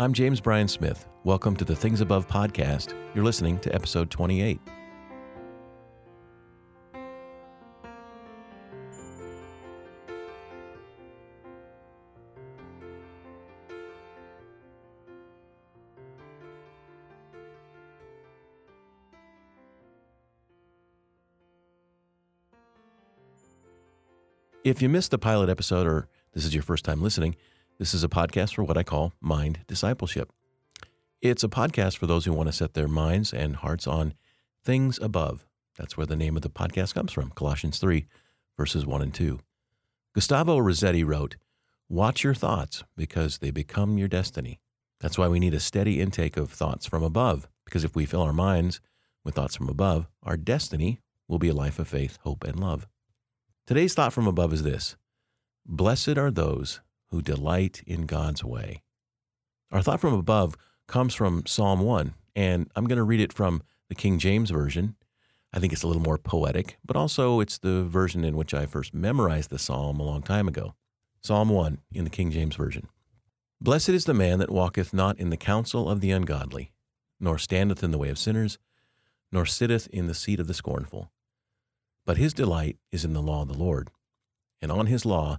I'm James Bryan Smith. Welcome to the Things Above podcast. You're listening to episode 28. If you missed the pilot episode or this is your first time listening, this is a podcast for what I call mind discipleship. It's a podcast for those who want to set their minds and hearts on things above. That's where the name of the podcast comes from Colossians 3, verses 1 and 2. Gustavo Rossetti wrote, Watch your thoughts because they become your destiny. That's why we need a steady intake of thoughts from above, because if we fill our minds with thoughts from above, our destiny will be a life of faith, hope, and love. Today's thought from above is this Blessed are those who delight in God's way. Our thought from above comes from Psalm 1, and I'm going to read it from the King James Version. I think it's a little more poetic, but also it's the version in which I first memorized the psalm a long time ago. Psalm 1 in the King James Version. Blessed is the man that walketh not in the counsel of the ungodly, nor standeth in the way of sinners, nor sitteth in the seat of the scornful. But his delight is in the law of the Lord, and on his law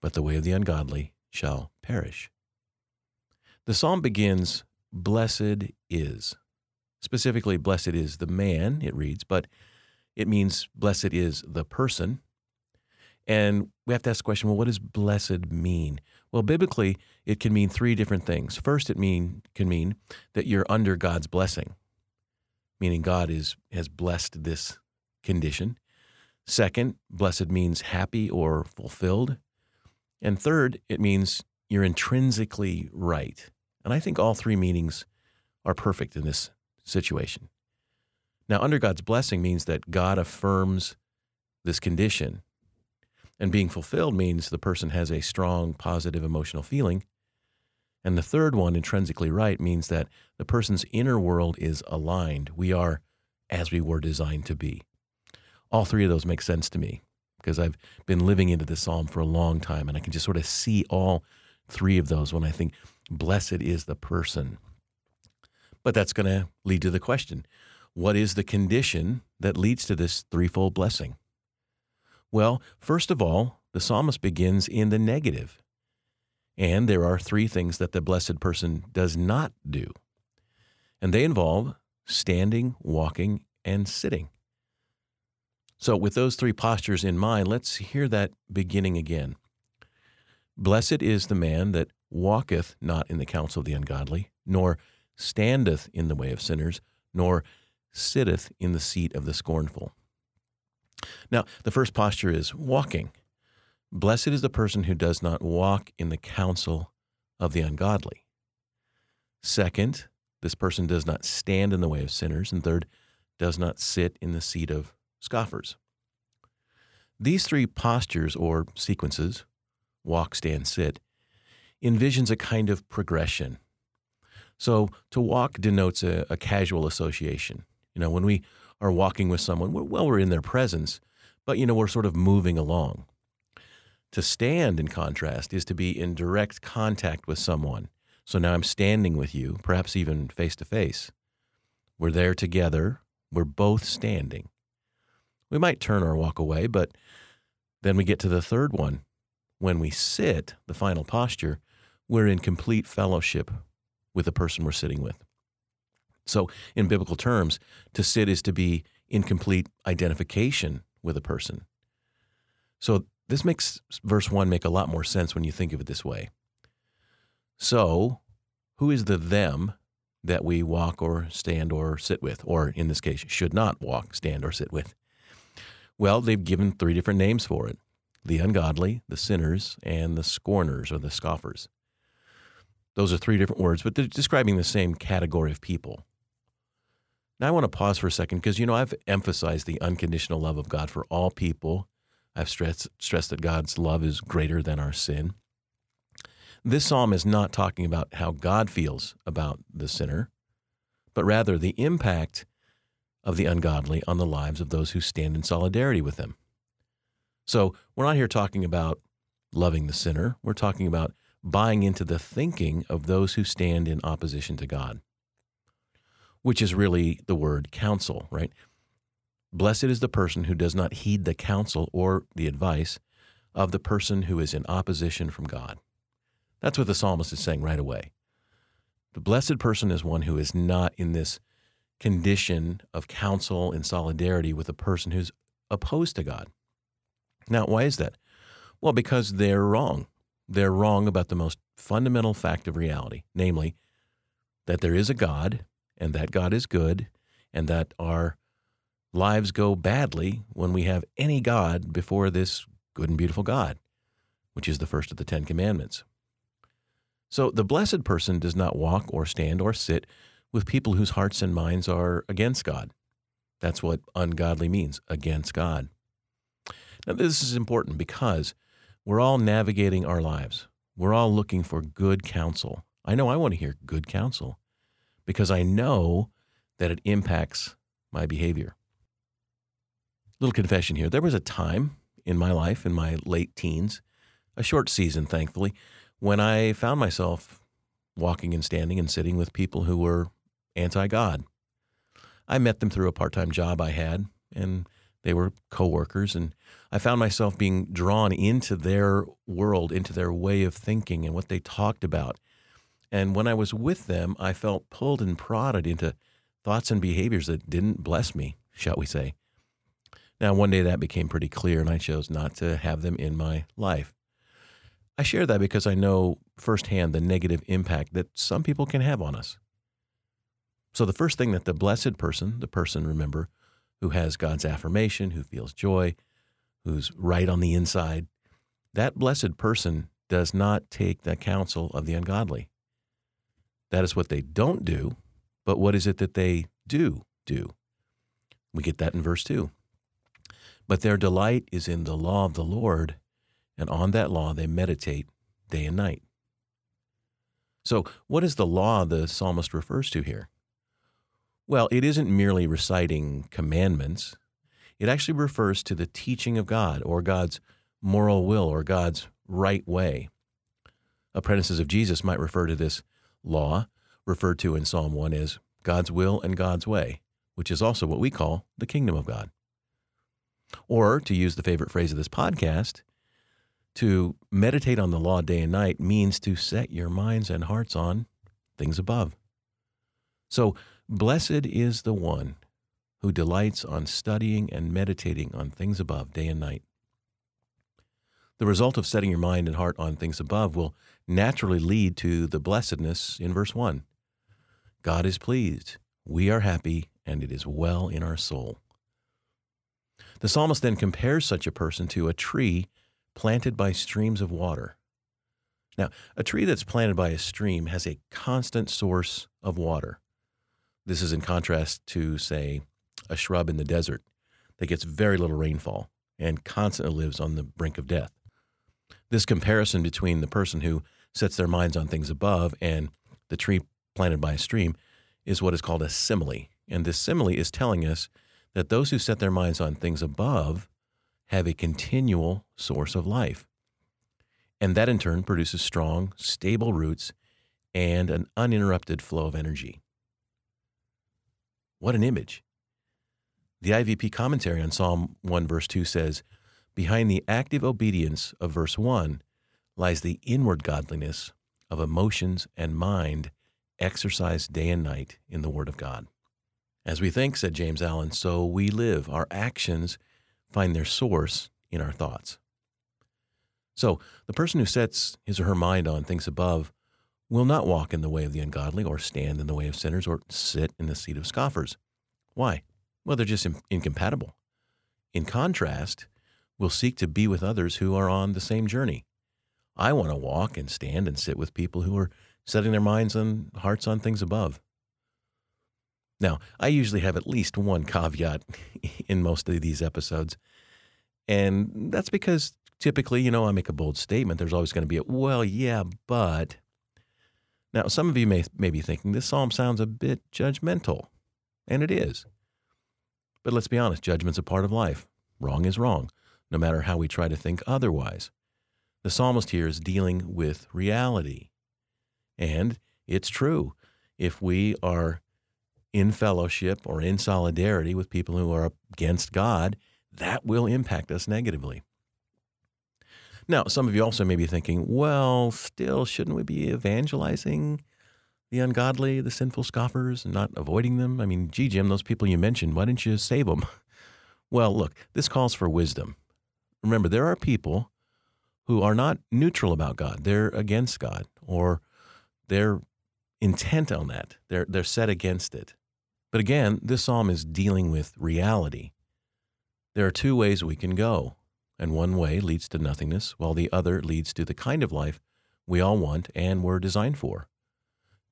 but the way of the ungodly shall perish. The psalm begins, Blessed is. Specifically, blessed is the man, it reads, but it means blessed is the person. And we have to ask the question well, what does blessed mean? Well, biblically, it can mean three different things. First, it mean, can mean that you're under God's blessing, meaning God is, has blessed this condition. Second, blessed means happy or fulfilled. And third, it means you're intrinsically right. And I think all three meanings are perfect in this situation. Now, under God's blessing means that God affirms this condition. And being fulfilled means the person has a strong, positive emotional feeling. And the third one, intrinsically right, means that the person's inner world is aligned. We are as we were designed to be all three of those make sense to me because I've been living into this psalm for a long time and I can just sort of see all three of those when I think, blessed is the person. But that's going to lead to the question what is the condition that leads to this threefold blessing? Well, first of all, the psalmist begins in the negative. And there are three things that the blessed person does not do. And they involve standing, walking, and sitting. So, with those three postures in mind, let's hear that beginning again. Blessed is the man that walketh not in the counsel of the ungodly, nor standeth in the way of sinners, nor sitteth in the seat of the scornful. Now, the first posture is walking. Blessed is the person who does not walk in the counsel of the ungodly. Second, this person does not stand in the way of sinners. And third, does not sit in the seat of scoffers. These three postures or sequences walk, stand, sit envisions a kind of progression. So to walk denotes a, a casual association. You know, when we are walking with someone, we're, well, we're in their presence, but you know, we're sort of moving along. To stand, in contrast, is to be in direct contact with someone. So now I'm standing with you, perhaps even face to face. We're there together. We're both standing. We might turn or walk away, but then we get to the third one. When we sit, the final posture, we're in complete fellowship with the person we're sitting with. So, in biblical terms, to sit is to be in complete identification with a person. So, this makes verse 1 make a lot more sense when you think of it this way. So, who is the them that we walk or stand or sit with, or in this case, should not walk, stand, or sit with? Well, they've given three different names for it the ungodly, the sinners, and the scorners or the scoffers. Those are three different words, but they're describing the same category of people. Now, I want to pause for a second because, you know, I've emphasized the unconditional love of God for all people. I've stressed, stressed that God's love is greater than our sin. This psalm is not talking about how God feels about the sinner, but rather the impact of the ungodly on the lives of those who stand in solidarity with them. So we're not here talking about loving the sinner. We're talking about buying into the thinking of those who stand in opposition to God, which is really the word counsel, right? Blessed is the person who does not heed the counsel or the advice of the person who is in opposition from God. That's what the psalmist is saying right away. The blessed person is one who is not in this condition of counsel and solidarity with a person who's opposed to God. Now, why is that? Well, because they're wrong. They're wrong about the most fundamental fact of reality, namely that there is a God and that God is good and that our lives go badly when we have any God before this good and beautiful God, which is the first of the Ten Commandments. So the blessed person does not walk or stand or sit with people whose hearts and minds are against God. That's what ungodly means, against God. Now, this is important because we're all navigating our lives. We're all looking for good counsel. I know I want to hear good counsel because I know that it impacts my behavior. Little confession here. There was a time in my life, in my late teens, a short season, thankfully, when I found myself walking and standing and sitting with people who were anti God. I met them through a part time job I had, and they were coworkers, and I found myself being drawn into their world, into their way of thinking and what they talked about. And when I was with them, I felt pulled and prodded into thoughts and behaviors that didn't bless me, shall we say. Now, one day that became pretty clear, and I chose not to have them in my life. I share that because I know firsthand the negative impact that some people can have on us. So, the first thing that the blessed person, the person, remember, who has God's affirmation, who feels joy, who's right on the inside, that blessed person does not take the counsel of the ungodly. That is what they don't do, but what is it that they do do? We get that in verse 2. But their delight is in the law of the Lord, and on that law they meditate day and night. So, what is the law the psalmist refers to here? Well, it isn't merely reciting commandments. It actually refers to the teaching of God or God's moral will or God's right way. Apprentices of Jesus might refer to this law, referred to in Psalm 1 as God's will and God's way, which is also what we call the kingdom of God. Or, to use the favorite phrase of this podcast, to meditate on the law day and night means to set your minds and hearts on things above. So, Blessed is the one who delights on studying and meditating on things above day and night. The result of setting your mind and heart on things above will naturally lead to the blessedness in verse 1. God is pleased, we are happy, and it is well in our soul. The psalmist then compares such a person to a tree planted by streams of water. Now, a tree that's planted by a stream has a constant source of water. This is in contrast to, say, a shrub in the desert that gets very little rainfall and constantly lives on the brink of death. This comparison between the person who sets their minds on things above and the tree planted by a stream is what is called a simile. And this simile is telling us that those who set their minds on things above have a continual source of life. And that in turn produces strong, stable roots and an uninterrupted flow of energy. What an image. The IVP commentary on Psalm 1, verse 2 says, Behind the active obedience of verse 1 lies the inward godliness of emotions and mind exercised day and night in the Word of God. As we think, said James Allen, so we live. Our actions find their source in our thoughts. So, the person who sets his or her mind on things above will not walk in the way of the ungodly, or stand in the way of sinners, or sit in the seat of scoffers. Why? Well, they're just incompatible. In contrast, we'll seek to be with others who are on the same journey. I want to walk and stand and sit with people who are setting their minds and hearts on things above. Now, I usually have at least one caveat in most of these episodes. And that's because typically, you know, I make a bold statement. There's always going to be a, well, yeah, but. Now, some of you may, may be thinking this psalm sounds a bit judgmental, and it is. But let's be honest judgment's a part of life. Wrong is wrong, no matter how we try to think otherwise. The psalmist here is dealing with reality. And it's true. If we are in fellowship or in solidarity with people who are against God, that will impact us negatively. Now, some of you also may be thinking, well, still, shouldn't we be evangelizing the ungodly, the sinful scoffers, and not avoiding them? I mean, gee, Jim, those people you mentioned, why didn't you save them? Well, look, this calls for wisdom. Remember, there are people who are not neutral about God, they're against God, or they're intent on that, they're, they're set against it. But again, this psalm is dealing with reality. There are two ways we can go, and one way leads to nothingness, while the other leads to the kind of life we all want and were designed for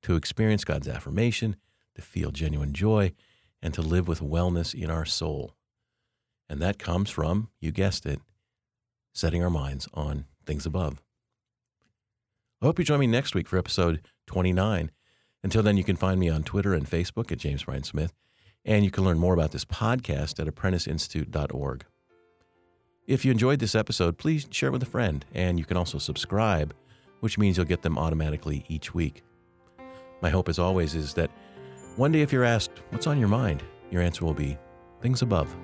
to experience God's affirmation, to feel genuine joy, and to live with wellness in our soul. And that comes from, you guessed it, setting our minds on things above. I hope you join me next week for episode 29 until then, you can find me on Twitter and Facebook at James Bryan Smith, and you can learn more about this podcast at apprenticeinstitute.org. If you enjoyed this episode, please share it with a friend, and you can also subscribe, which means you'll get them automatically each week. My hope, as always, is that one day if you're asked, What's on your mind? your answer will be, Things above.